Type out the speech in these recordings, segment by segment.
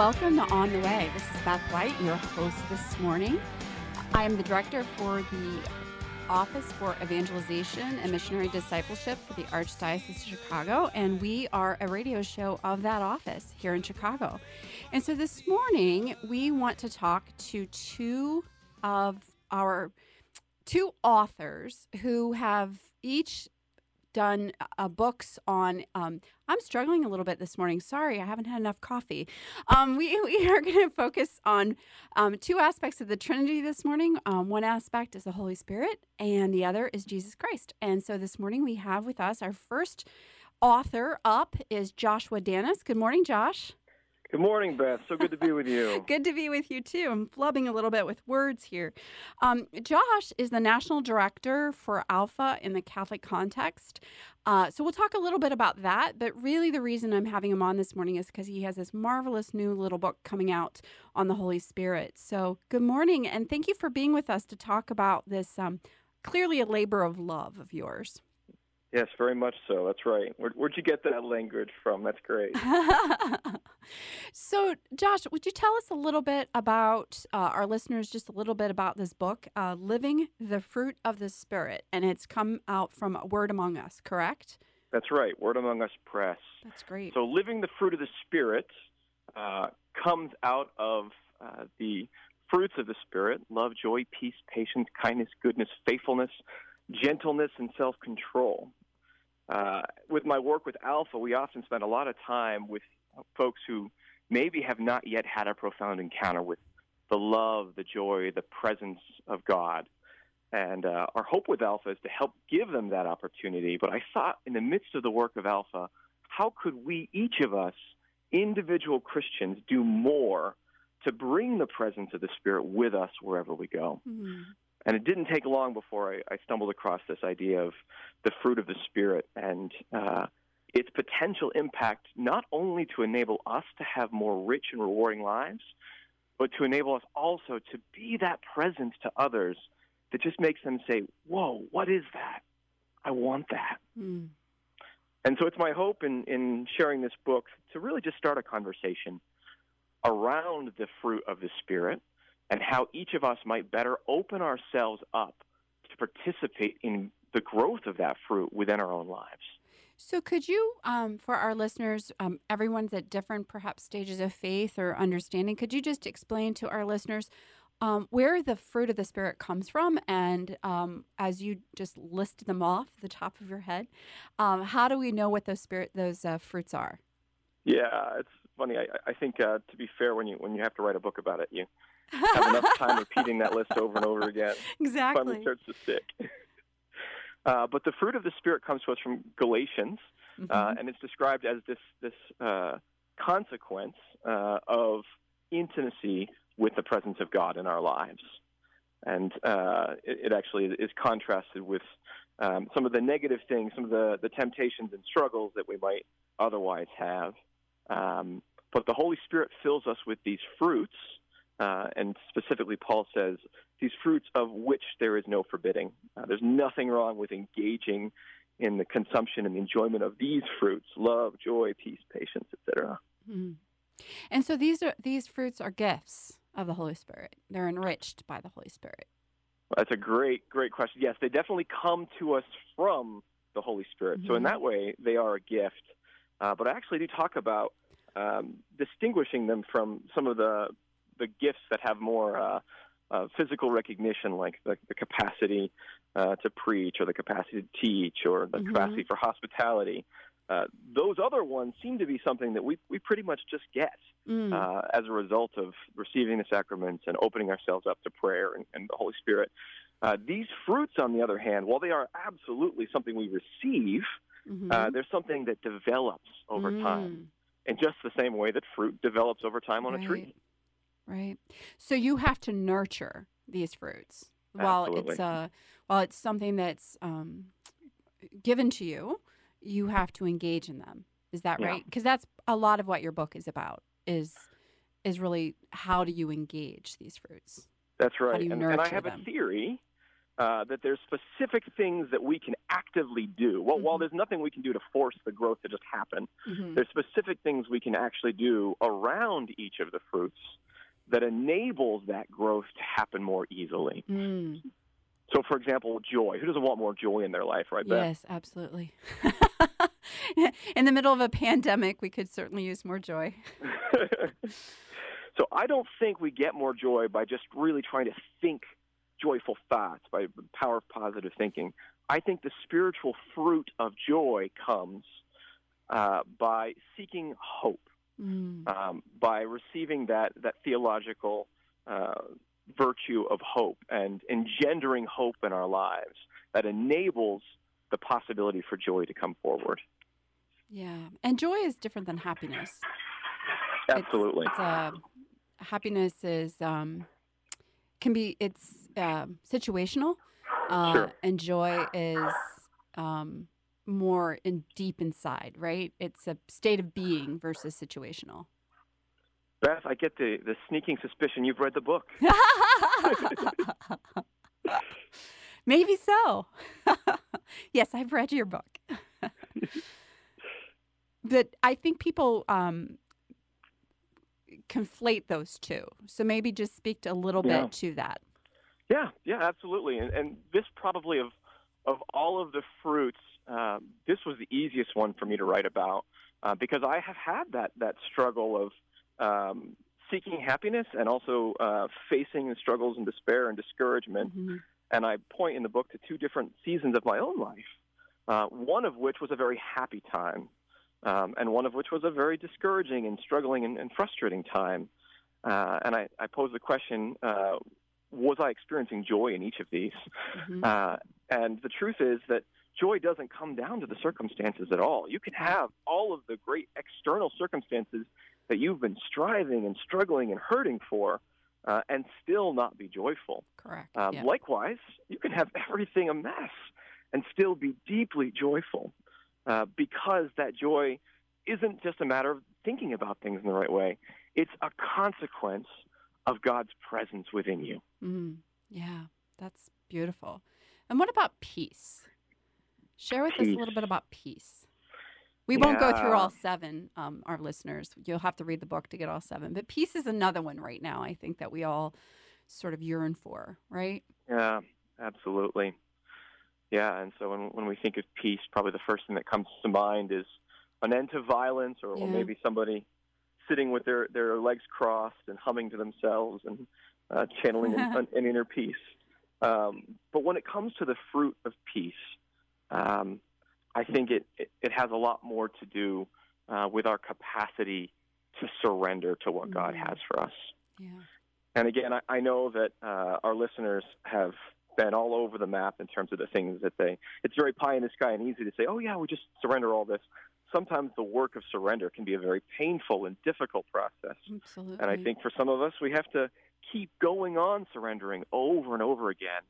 Welcome to On the Way. This is Beth White, your host this morning. I am the director for the Office for Evangelization and Missionary Discipleship for the Archdiocese of Chicago, and we are a radio show of that office here in Chicago. And so this morning, we want to talk to two of our two authors who have each done uh, books on. Um, I'm struggling a little bit this morning. Sorry, I haven't had enough coffee. Um, we, we are going to focus on um, two aspects of the Trinity this morning. Um, one aspect is the Holy Spirit, and the other is Jesus Christ. And so this morning we have with us our first author up is Joshua Danis. Good morning, Josh. Good morning, Beth. So good to be with you. good to be with you too. I'm flubbing a little bit with words here. Um, Josh is the national director for Alpha in the Catholic context. Uh, so we'll talk a little bit about that. But really, the reason I'm having him on this morning is because he has this marvelous new little book coming out on the Holy Spirit. So good morning, and thank you for being with us to talk about this um, clearly a labor of love of yours. Yes, very much so. That's right. Where, would you get that language from? That's great. so, Josh, would you tell us a little bit about uh, our listeners, just a little bit about this book, uh, Living the Fruit of the Spirit? And it's come out from Word Among Us, correct? That's right. Word Among Us Press. That's great. So, Living the Fruit of the Spirit uh, comes out of uh, the fruits of the Spirit love, joy, peace, patience, kindness, goodness, faithfulness, gentleness, and self control. Uh, with my work with Alpha, we often spend a lot of time with folks who maybe have not yet had a profound encounter with the love, the joy, the presence of God. And uh, our hope with Alpha is to help give them that opportunity. But I thought in the midst of the work of Alpha, how could we, each of us, individual Christians, do more to bring the presence of the Spirit with us wherever we go? Mm-hmm. And it didn't take long before I, I, stumbled across this idea of the fruit of the Spirit and uh, its potential impact not only to enable us to have more rich and rewarding lives, but to enable us also to be that presence to others that just makes them say, Whoa, what is that? I want that. Mm. And so it's my hope in, in sharing this book to really just start a conversation around the fruit of the Spirit and how each of us might better open ourselves up to participate in the growth of that fruit within our own lives. So, could you, um, for our listeners, um, everyone's at different perhaps stages of faith or understanding, could you just explain to our listeners um, where the fruit of the Spirit comes from? And um, as you just listed them off the top of your head, um, how do we know what those spirit those uh, fruits are? Yeah, it's funny. I, I think uh, to be fair, when you when you have to write a book about it, you have enough time repeating that list over and over again. Exactly. Finally starts to stick. Uh, but the fruit of the Spirit comes to us from Galatians, uh, mm-hmm. uh, and it's described as this this uh, consequence uh, of intimacy with the presence of God in our lives. And uh, it, it, actually is contrasted with um, some of the negative things, some of the, the temptations and struggles that we might otherwise have. Um, but the Holy Spirit fills us with these fruits uh, and specifically, Paul says, these fruits of which there is no forbidding. Uh, there's nothing wrong with engaging in the consumption and the enjoyment of these fruits love, joy, peace, patience, etc. Mm-hmm. And so these are these fruits are gifts of the Holy Spirit. They're enriched by the Holy Spirit. That's a great, great question. Yes, they definitely come to us from the Holy Spirit. Mm-hmm. So in mm-hmm. that way, they are a gift. Uh, but I actually do talk about um, distinguishing them from some of the the gifts that have more uh, uh, physical recognition, like the, the capacity uh, to preach, or the capacity to teach, or the mm-hmm. capacity for hospitality. Uh, those other ones seem to be something that we, we pretty much just get mm. uh, as a result of receiving the sacraments and opening ourselves up to prayer and, and the Holy Spirit. Uh, these fruits, on the other hand, while they are absolutely something we receive, mm-hmm. Uh, they're something that develops over mm. time in just the same way that fruit develops over time on right. a tree. Right. So you have to nurture these fruits while Absolutely. it's uh, while it's something that's um, given to you you have to engage in them. Is that yeah. right? Because that's a lot of what your book is about. Is is really how do you engage these fruits? That's right. And, and, I have them? a theory uh, that there's specific things that we can actively do. Well, mm-hmm. while there's nothing we can do to force the growth to just happen, mm-hmm. there's specific things we can actually do around each of the fruits that enables that growth to happen more easily. Mm. So, for example, joy. Who doesn't want more joy in their life, right? Beth? Yes, absolutely. in the middle of a pandemic, we could certainly use more joy. so, I don't think we get more joy by just really trying to think joyful thoughts, by the power of positive thinking. I think the spiritual fruit of joy comes uh, by seeking hope, mm. um, by receiving that, that theological. Uh, virtue of hope and engendering hope in our lives that enables the possibility for joy to come forward. Yeah, and joy is different than happiness. Absolutely. It's, it's uh, happiness is um, can be it's uh, situational, uh, sure. and joy is um, more in deep inside. Right? It's a state of being versus situational. Beth, I get the, the sneaking suspicion you've read the book. Maybe so. yes, I've read your book. but I think people um, conflate those two. So maybe just speak a little yeah. bit to that. Yeah, yeah, absolutely. And, and this probably of of all of the fruits, uh, this was easiest one for me to write about uh, because I have had that that struggle of um, seeking happiness and also uh, facing the struggles and despair and discouragement. Mm-hmm. And I point in the book to two different seasons of my own life, uh, one of which was a very happy time, um, and one of which was a very discouraging and struggling and, and frustrating time. Uh, and I, I pose the question uh, was I experiencing joy in each of these? Mm-hmm. Uh, and the truth is that joy doesn't come down to the circumstances at all. You can have all of the great external circumstances that you've been striving and struggling and hurting for uh, and still not be joyful. Correct. Um, yeah. Likewise, you can have everything a mess and still be deeply joyful uh, because that joy isn't just a matter of thinking about things in the right way, it's a consequence of God's presence within you. Mm, yeah, that's beautiful. And what about peace? Share with peace. us a little bit about peace. We won't go through all seven, um, our listeners. You'll have to read the book to get all seven. But peace is another one right now, I think, that we all sort of yearn for, right? Yeah, absolutely. Yeah, and so when, when we think of peace, probably the first thing that comes to mind is an end to violence or, yeah. or maybe somebody sitting with their, their legs crossed and humming to themselves and uh, channeling an, an, inner peace. Um, but when it comes to the fruit of peace, um, I think it, it, it has a lot more to do uh, with our capacity to surrender to what mm-hmm. God has for us. Yeah. And again, I, I know that uh, our listeners have been all over the map in terms of the things that they. It's very pie in the sky and easy to say, "Oh yeah, we just surrender all this." Sometimes the work of surrender can be a very painful and difficult process. Absolutely. And I think for some of us, we have to keep going on surrendering over and over again.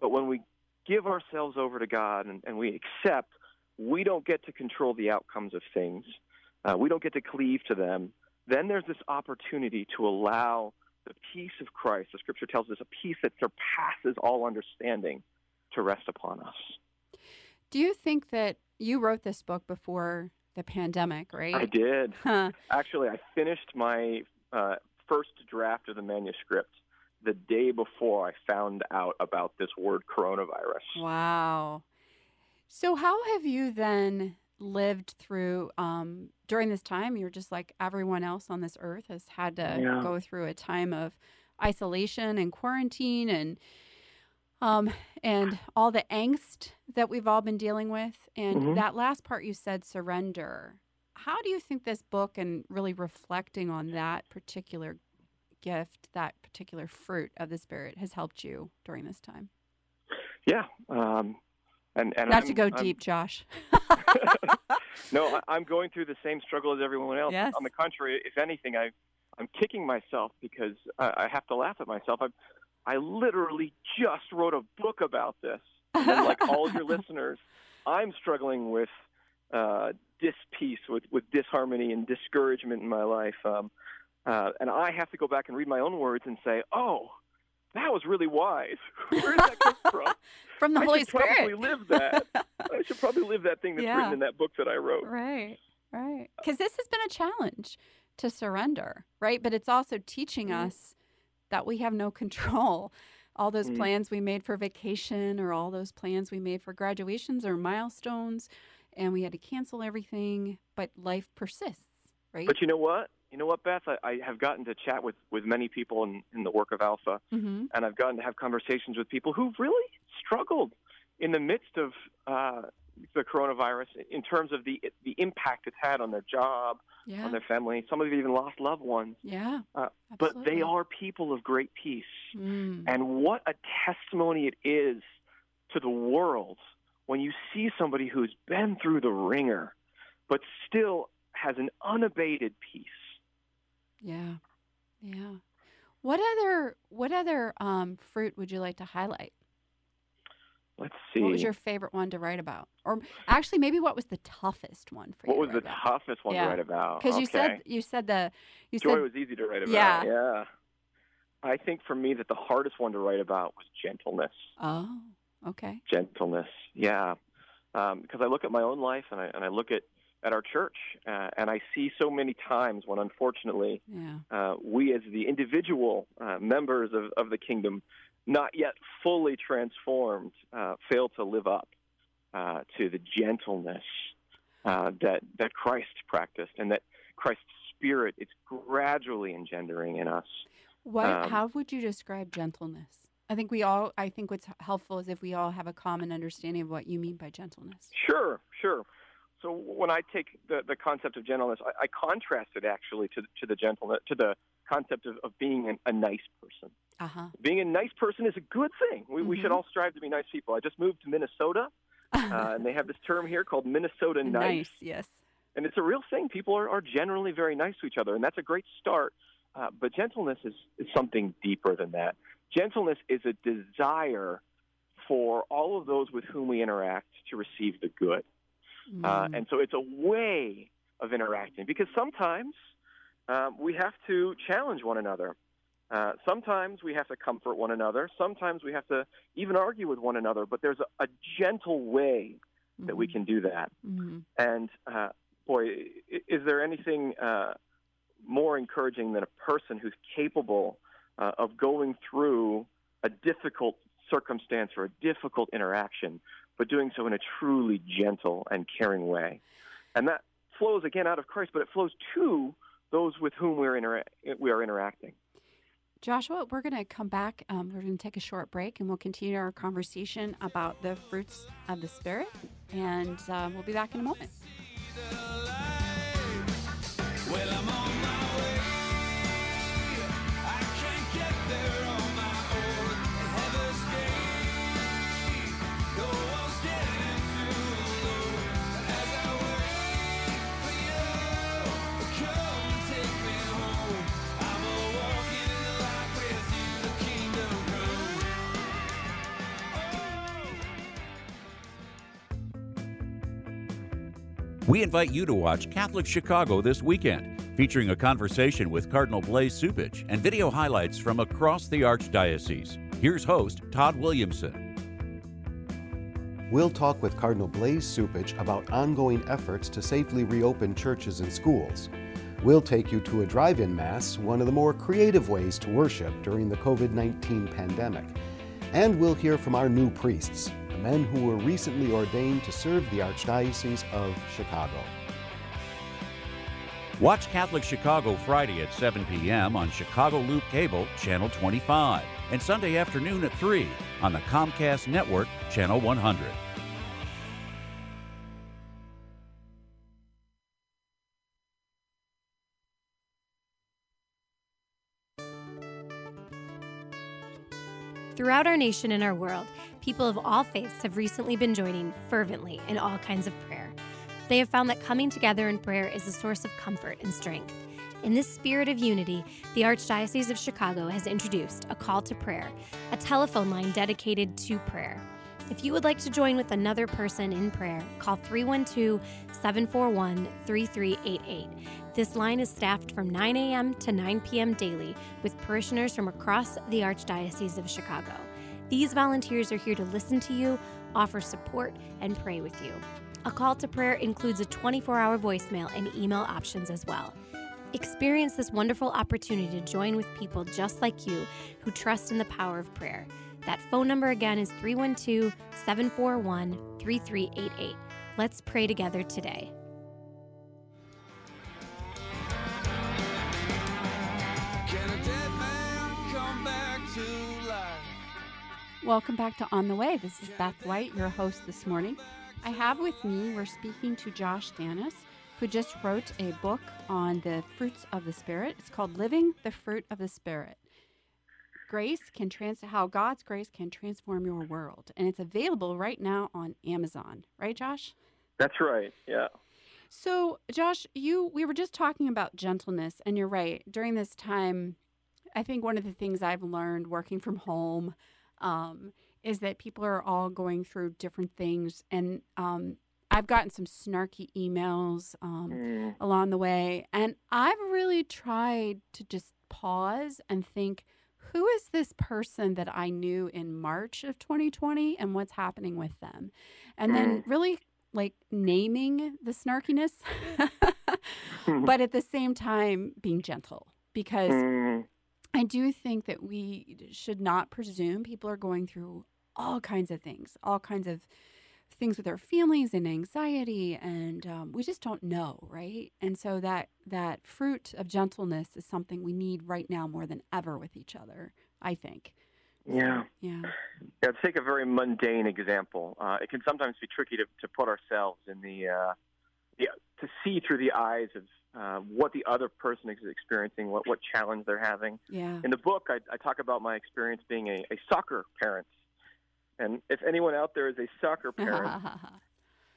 But when we give ourselves over to God and, and we accept we don't get to control the outcomes of things. Uh, we don't get to cleave to them. Then there's this opportunity to allow the peace of Christ, the scripture tells us, a peace that surpasses all understanding, to rest upon us. Do you think that you wrote this book before the pandemic, right? I did. Huh. Actually, I finished my uh, first draft of the manuscript the day before I found out about this word coronavirus. Wow. So, how have you then lived through um, during this time? You're just like everyone else on this earth has had to Yeah. go through a time of isolation and quarantine and um, and all the angst that we've all been dealing with. And Mhm. that last part you said, surrender. How do you think this book and really reflecting on that particular gift, that particular fruit of the Spirit, has helped you during this time? Yeah. Um, and, and Not I'm, to go I'm- deep, Josh. no, I'm going through the same struggle as everyone else. Yes. On the contrary, if anything, I, I'm kicking myself because I, I have to laugh at myself. I, I literally just wrote a book about this. And then, like all of your listeners, I'm struggling with uh, dispeace, with, with disharmony and discouragement in my life. Um, uh, and I have to go back and read my own words and say, oh, that was really wise. Where did that come from? From the I Holy should Spirit. probably live that. I should probably live that thing that's Yeah. written in that book that I wrote. Right, right. Because this has been a challenge to surrender, right? But it's also teaching Mhm. us that we have no control. All those Mhm. plans we made for vacation or all those plans we made for graduations or milestones, and we had to cancel everything, but life persists, right? But you know what? You know what, Beth? I, I have gotten to chat with, with many people in, in the work of Alpha, mm-hmm. and I've gotten to have conversations with people who've really struggled in the midst of uh, the coronavirus in terms of the the impact it's had on their job, Yeah, on their family. Some have even lost loved ones. yeah. Uh, But they are people of great peace. Mm. And what a testimony it is to the world when you see somebody who's been through the ringer, but still has an unabated peace. Yeah, yeah. What other what other um, fruit would you like to highlight? Let's see. What was your favorite one to write about? Or actually, maybe what was the toughest one for What you? What was the toughest one Yeah. to write about? Because you said you said the you Joy said was easy to write about. Yeah. Yeah. I think for me that the hardest one to write about was gentleness. oh okay Gentleness. Yeah. Because I look at my own life and I and I look at at our church uh, and I see so many times when unfortunately yeah uh, we as the individual uh, members of, of the kingdom, not yet fully transformed, uh, fail to live up uh, to the gentleness uh, that that Christ practiced, and that Christ's Spirit is gradually engendering in us. what Um, how would you describe gentleness? I think we all I think what's helpful is if we all have a common understanding of what you mean by gentleness. Sure, sure. So when I take the, the concept of gentleness, I, I contrast it actually to, to the gentleness, to the concept of, of being an, a nice person. Uh huh. Being a nice person is a good thing. We, we should Mhm. all strive to be nice people. I just moved to Minnesota, uh, and they have this term here called Minnesota nice. Yes. And it's a real thing. People are, are generally very nice to each other, and that's a great start. Uh, but gentleness is, is something deeper than that. Gentleness is a desire for all of those with whom we interact to receive the good. Uh, Mm. and so it's a way of interacting because sometimes um, we have to challenge one another. Uh, sometimes we have to comfort one another. Sometimes we have to even argue with one another. But there's a, a gentle way that we Mhm. can do that. Mhm. And uh, boy, is there anything uh, more encouraging than a person who's capable uh, of going through a difficult circumstance or a difficult interaction, but doing so in a truly gentle and caring way? And that flows again out of Christ, but it flows to those with whom we're intera- we are interacting. Joshua, we're going to come back. Um, we're going to take a short break and we'll continue our conversation about the fruits of the Spirit. And uh, we'll be back in a moment. We invite you to watch Catholic Chicago this weekend, featuring a conversation with Cardinal Blase Cupich and video highlights from across the Archdiocese. Here's host Todd Williamson. We'll talk with Cardinal Blase Cupich about ongoing efforts to safely reopen churches and schools. We'll take you to a drive in Mass, one of the more creative ways to worship during the COVID 19 pandemic. And we'll hear from our new priests, men who were recently ordained to serve the Archdiocese of Chicago. Watch Catholic Chicago Friday at 7 p.m. on Chicago Loop Cable, Channel 25, and Sunday afternoon at 3 on the Comcast Network, Channel 100. Throughout our nation and our world, people of all faiths have recently been joining fervently in all kinds of prayer. They have found that coming together in prayer is a source of comfort and strength. In this spirit of unity, the Archdiocese of Chicago has introduced a call to prayer, a telephone line dedicated to prayer. If you would like to join with another person in prayer, call 312 741 3388. This line is staffed from 9 a.m. to 9 p.m. daily with parishioners from across the Archdiocese of Chicago. These volunteers are here to listen to you, offer support, and pray with you. A call to prayer includes a 24 hour voicemail and email options as well. Experience this wonderful opportunity to join with people just like you who trust in the power of prayer. That phone number again is 312 741 3388. Let's pray together today. Welcome back to On the Way. This is Beth White, your host this morning. I have with me, we're speaking to Josh Danis, who just wrote a book on the fruits of the Spirit. It's called Living the Fruit of the Spirit. Grace can trans how God's grace can transform your world. And it's available right now on Amazon. Right, Josh? That's right. Yeah. So, Josh, you we were just talking about gentleness, and you're right. During this time, I think one of the things I've learned working from home um, is that people are all going through different things, and um, I've gotten some snarky emails um, Mm, along the way, and I've really tried to just pause and think. Who is this person that I knew in March of 2020 and what's happening with them? And then really like naming the snarkiness, but at the same time being gentle. Because mm, I do think that we should not presume people are going through all kinds of things, all kinds of things with their families and anxiety, and um, we just don't know, right? And so that that fruit of gentleness is something we need right now more than ever with each other. I think. yeah. Yeah. Yeah, to take a very mundane example, uh, it can sometimes be tricky to, to put ourselves in the, uh, yeah, to see through the eyes of uh, what the other person is experiencing, what, what challenge they're having. Yeah. In the book, I, I talk about my experience being a, a soccer parent. And if anyone out there is a soccer parent,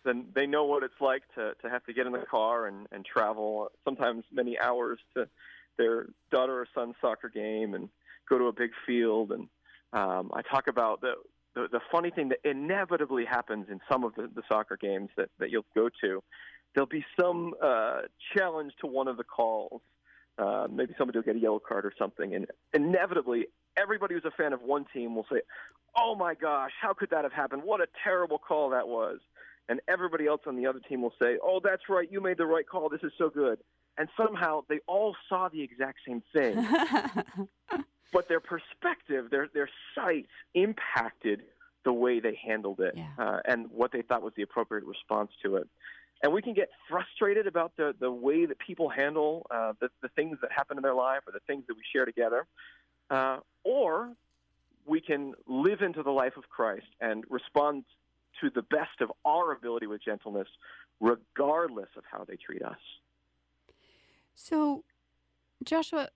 then they know what it's like to, to have to get in the car and, and travel sometimes many hours to their daughter or son's soccer game and go to a big field. And um, I talk about the, the, the funny thing that inevitably happens in some of the, the soccer games that, that you'll go to. There'll be some uh, challenge to one of the calls. Uh, maybe somebody will get a yellow card or something. And inevitably, everybody who's a fan of one team will say, Oh my gosh, how could that have happened? What a terrible call that was and everybody else on the other team will say, "Oh, that's right, you made the right call. This is so good." And somehow they all saw the exact same thing, but their perspective, their their sight impacted the way they handled it Yeah. uh, and what they thought was the appropriate response to it. And we can get frustrated about the the way that people handle uh, the the things that happen in their life or the things that we share together, uh, or we can live into the life of Christ and respond to the best of our ability with gentleness, regardless of how they treat us. So, Joshua,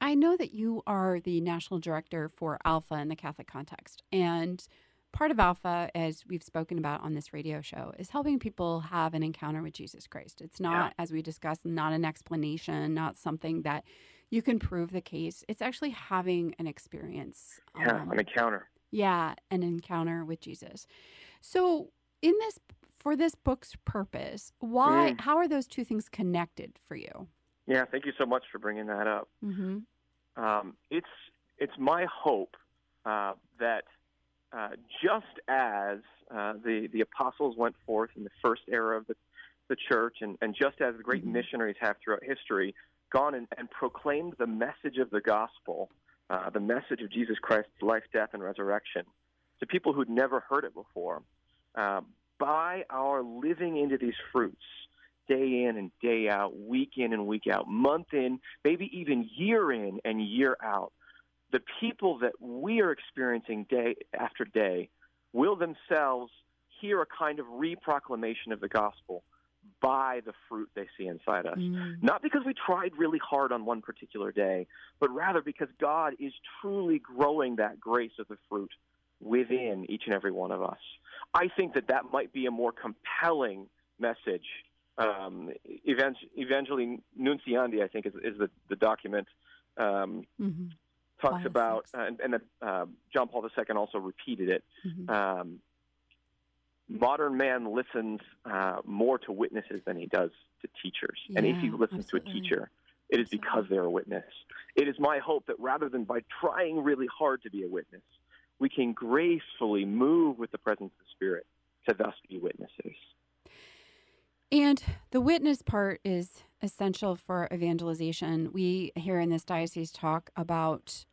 I know that you are the national director for Alpha in the Catholic context. And part of Alpha, as we've spoken about on this radio show, is helping people have an encounter with Jesus Christ. It's not, as we discussed, not an explanation, not something that you can prove the case. It's actually having an experience. Yeah, um, an encounter. yeah, an encounter with Jesus. So, in this for this book's purpose, why Mm. how are those two things connected for you? Yeah, thank you so much for bringing that up. Mhm. Um, it's it's my hope uh, that uh, just as uh, the the apostles went forth in the first era of the the church, and, and just as the great Mhm. missionaries have throughout history, gone and, and proclaimed the message of the gospel, uh, the message of Jesus Christ's life, death, and resurrection to people who'd never heard it before. Uh, by our living into these fruits, day in and day out, week in and week out, month in, maybe even year in and year out, the people that we are experiencing day after day will themselves hear a kind of reproclamation of the gospel by the fruit they see inside us. Mm. Not because we tried really hard on one particular day, but rather because God is truly growing that grace of the fruit within each and every one of us. I think that that might be a more compelling message. Um, Evang- Evangelii Nuntiandi, I think, is, is the, the document um, Mhm. Talks about, uh, and, and uh, John Paul II also repeated it. Mhm. Um, modern man listens uh, more to witnesses than he does to teachers. and if he Yeah, listens to a teacher, it is because they're a witness. It is my hope that rather than by trying really hard to be a witness, we can gracefully move with the presence of the Spirit to thus be witnesses. And the witness part is essential for evangelization. We here in this diocese talk about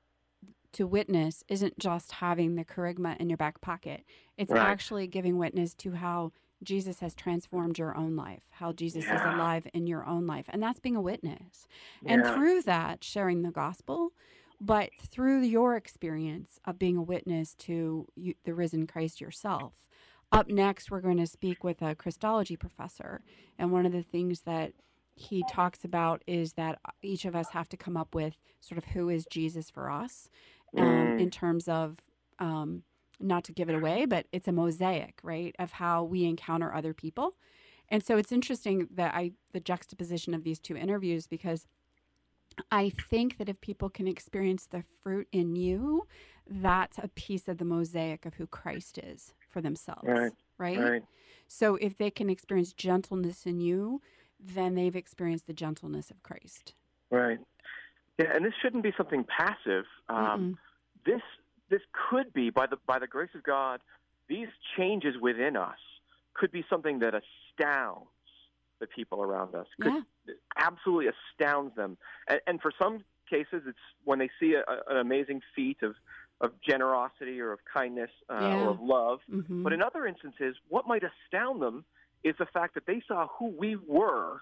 to witness isn't just having the kerygma in your back pocket. It's Right. actually giving witness to how Jesus has transformed your own life, how Jesus is alive in your own life. And that's being a witness. And through that, sharing the gospel, but through your experience of being a witness to you, the risen Christ yourself. Up next, we're going to speak with a Christology professor. And one of the things that he talks about is that each of us have to come up with sort of who is Jesus for us um, Mm. in terms of. Um, not to give it away, but it's a mosaic, right, of how we encounter other people. And so it's interesting that I the juxtaposition of these two interviews because I think that if people can experience the fruit in you, that's a piece of the mosaic of who Christ is for themselves. Right, Right. Right. So if they can experience gentleness in you, then they've experienced the gentleness of Christ. Right. Yeah, and this shouldn't be something passive. Um, this this could be by the by the grace of God, these changes within us could be something that astounds the people around us. Could yeah. absolutely astounds them. And, and for some cases, it's when they see a, an amazing feat of of generosity or of kindness uh, Yeah. or of love. hmm But in other instances, what might astound them is the fact that they saw who we were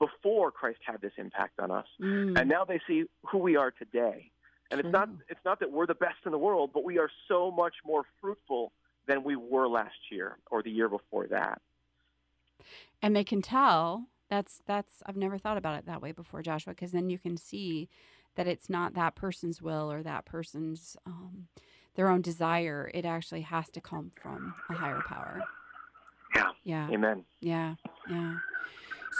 before Christ had this impact on us Mm. and now they see who we are today. And it's not it's not that we're the best in the world, but we are so much more fruitful than we were last year or the year before that. and they can tell that's that's i've never thought about it that way before joshua because then you can see that it's not that person's will or that person's um, their own desire it actually has to come from a higher power Yeah. yeah Amen. yeah yeah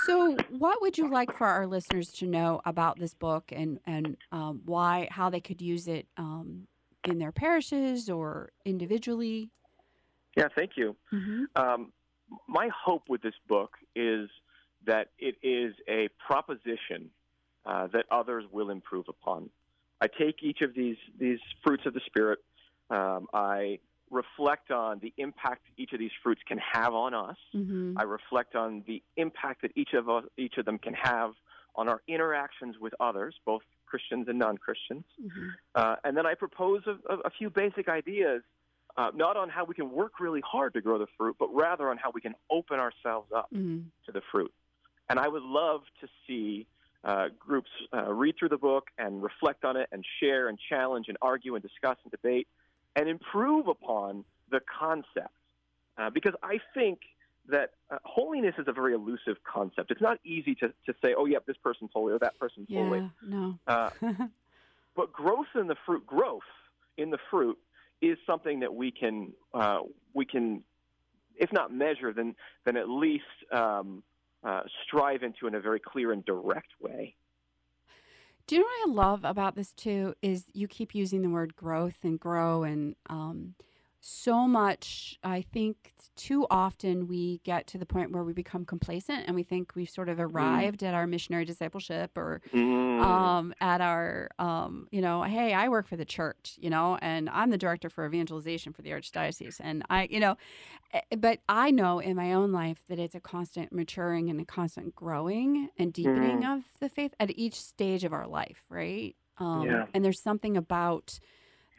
so what would you like for our listeners to know about this book and and um, why how they could use it um, in their parishes or individually Yeah, thank you. mm-hmm. Um, my hope with this book is that it is a proposition uh, that others will improve upon. I take each of these these fruits of the spirit. Um, I reflect on the impact each of these fruits can have on us. Mm-hmm. I reflect on the impact that each of us, each of them can have on our interactions with others, both Christians and non-Christians. Mm-hmm. Uh, and then I propose a, a, a few basic ideas, uh, not on how we can work really hard to grow the fruit, but rather on how we can open ourselves up Mm-hmm. to the fruit. And I would love to see uh, groups uh, read through the book and reflect on it and share and challenge and argue and discuss and debate and improve upon the concept. Uh, because I think that uh, holiness is a very elusive concept. It's not easy to, to say, oh, yep, this person's holy or that person's holy. yeah no Uh, but growth in the fruit, growth in the fruit, is something that we can uh, we can, if not measure, then then at least um, uh, strive into in a very clear and direct way. Do you know what I love about this too? Is you keep using the word growth and grow, and um, so much, I think too often we get to the point where we become complacent and we think we've sort of arrived at our missionary discipleship or Mm. um, at our, um, you know, hey, I work for the church, you know, and I'm the director for evangelization for the Archdiocese. And I, you know, eh, but I know in my own life that it's a constant maturing and a constant growing and deepening of the faith at each stage of our life, right? Um, Yeah. And there's something about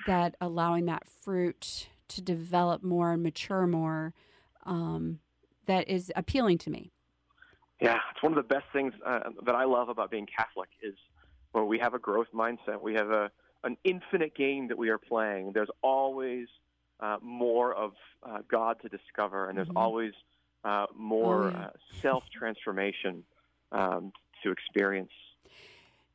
that allowing that fruit to develop more and mature more um, that is appealing to me. Yeah, it's one of the best things uh, that I love about being Catholic is when we have a growth mindset. We have a an infinite game that we are playing. There's always uh, more of uh, God to discover, and there's Mhm. always uh, more Oh, yeah. uh, self transformation um, to experience.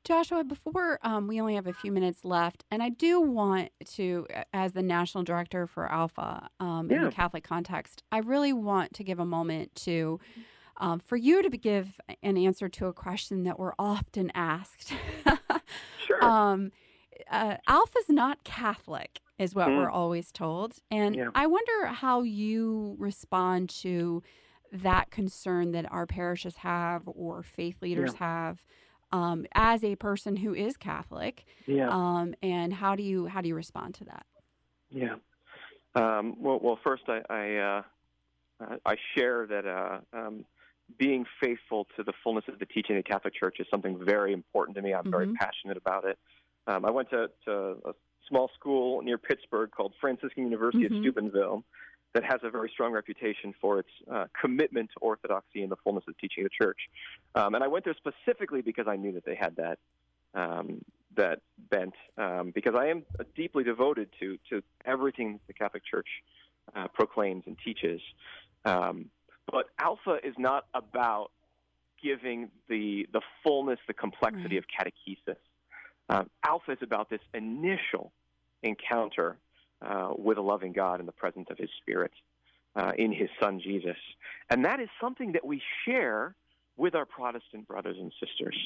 Joshua, before um, we only have a few minutes left, and I do want to, as the national director for Alpha um, in the Catholic context, I really want to give a moment to, um, for you to give an answer to a question that we're often asked. Sure. um, uh, Alpha's not Catholic, is what Mm. we're always told. And Yeah. I wonder how you respond to that concern that our parishes have or faith leaders have um, as a person who is Catholic. yeah. Um, and how do you how do you respond to that? Yeah. Um, well, well, first, I I, uh, I share that uh, um, being faithful to the fullness of the teaching of the Catholic Church is something very important to me. I'm very Mhm. passionate about it. Um, I went to, to a small school near Pittsburgh called Franciscan University Mhm. at Steubenville that has a very strong reputation for its uh, commitment to orthodoxy and the fullness of teaching of the Church. Um, and I went there specifically because I knew that they had that um, that bent um, because I am deeply devoted to to everything the Catholic Church uh, proclaims and teaches. Um, but Alpha is not about giving the the fullness, the complexity Right. of catechesis. Um, Alpha is about this initial encounter uh, with a loving God in the presence of His Spirit uh, in His Son Jesus, and that is something that we share with our Protestant brothers and sisters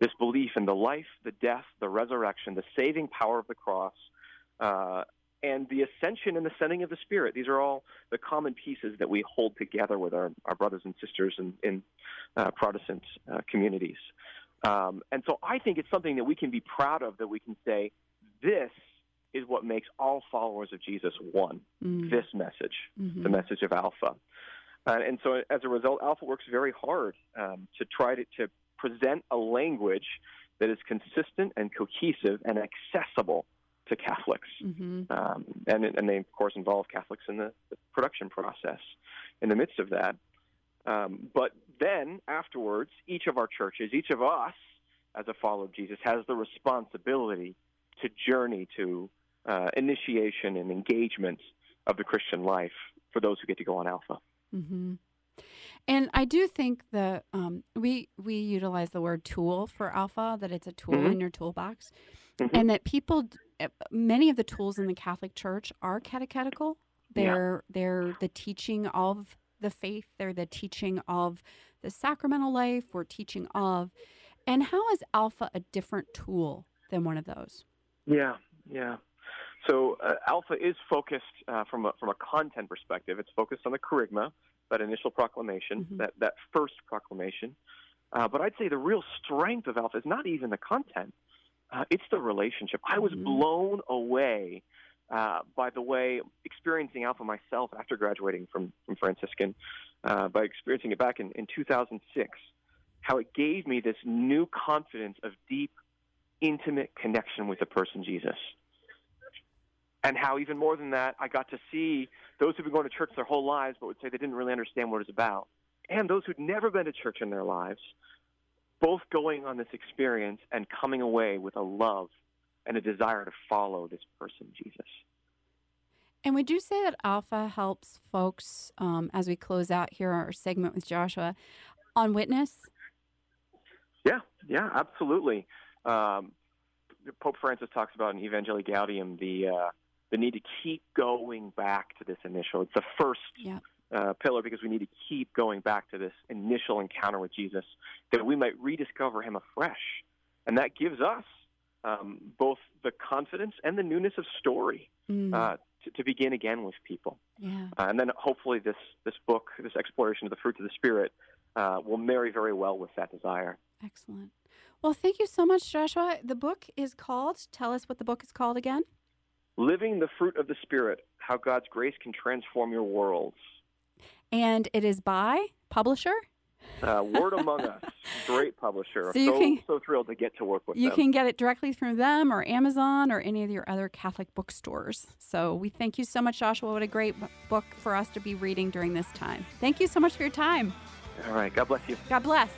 this belief in the life, the death, the resurrection, the saving power of the cross, uh, and the ascension and the sending of the Spirit. These are all the common pieces that we hold together with our, our brothers and sisters in, in uh, Protestant uh, communities. Um, and so I think it's something that we can be proud of, that we can say, this is what makes all followers of Jesus one, Mm, this message mhm. the message of Alpha. Uh, and so, as a result, Alpha works very hard um, to try to, to present a language that is consistent and cohesive and accessible to Catholics. Mhm. Um, and, and they, of course, involve Catholics in the, the production process in the midst of that. Um, but then, afterwards, each of our churches, each of us as a follower of Jesus, has the responsibility to journey to uh, initiation and engagement of the Christian life for those who get to go on Alpha. hmm And I do think that um, we we utilize the word tool for alpha, that it's a tool Mhm. in your toolbox, Mhm. and that people, uh, many of the tools in the Catholic Church are catechetical. They're they're the teaching of the faith. They're the teaching of the sacramental life. We're teaching of, and how is alpha a different tool than one of those? Yeah, yeah. So uh, Alpha is focused uh, from a, from a content perspective. It's focused on the kerygma, that initial proclamation, Mhm. that that first proclamation. Uh, but I'd say the real strength of Alpha is not even the content; uh, it's the relationship. I was Mhm. blown away uh, by the way experiencing Alpha myself after graduating from from Franciscan, uh, by experiencing it back in, in 2006. How it gave me this new confidence of deep, intimate connection with the person Jesus and how even more than that, I got to see those who've been going to church their whole lives, but would say they didn't really understand what it was about, and those who'd never been to church in their lives, both going on this experience and coming away with a love and a desire to follow this person, Jesus. And would you say that Alpha helps folks um, as we close out here our segment with Joshua on witness? Yeah, yeah, absolutely. Um, Pope Francis talks about in Evangelii Gaudium the uh, the need to keep going back to this initial. It's the first Yeah. uh, pillar because we need to keep going back to this initial encounter with Jesus that we might rediscover Him afresh, and that gives us um, both the confidence and the newness of story Mm. uh, to, to begin again with people. Yeah. Uh, and then hopefully this, this book, this exploration of the fruits of the Spirit, uh, will marry very well with that desire. Excellent. Well, thank you so much, Joshua. The book is called, tell us what the book is called again. Living the fruit of the Spirit, how God's grace can transform your worlds. And it is by publisher. Uh, Word Among Us, great publisher. So so, can- so thrilled to get to work with You them. You can get it directly through them or Amazon or any of your other Catholic bookstores. So we thank you so much, Joshua. What a great book for us to be reading during this time. Thank you so much for your time. All right, God bless you. God bless.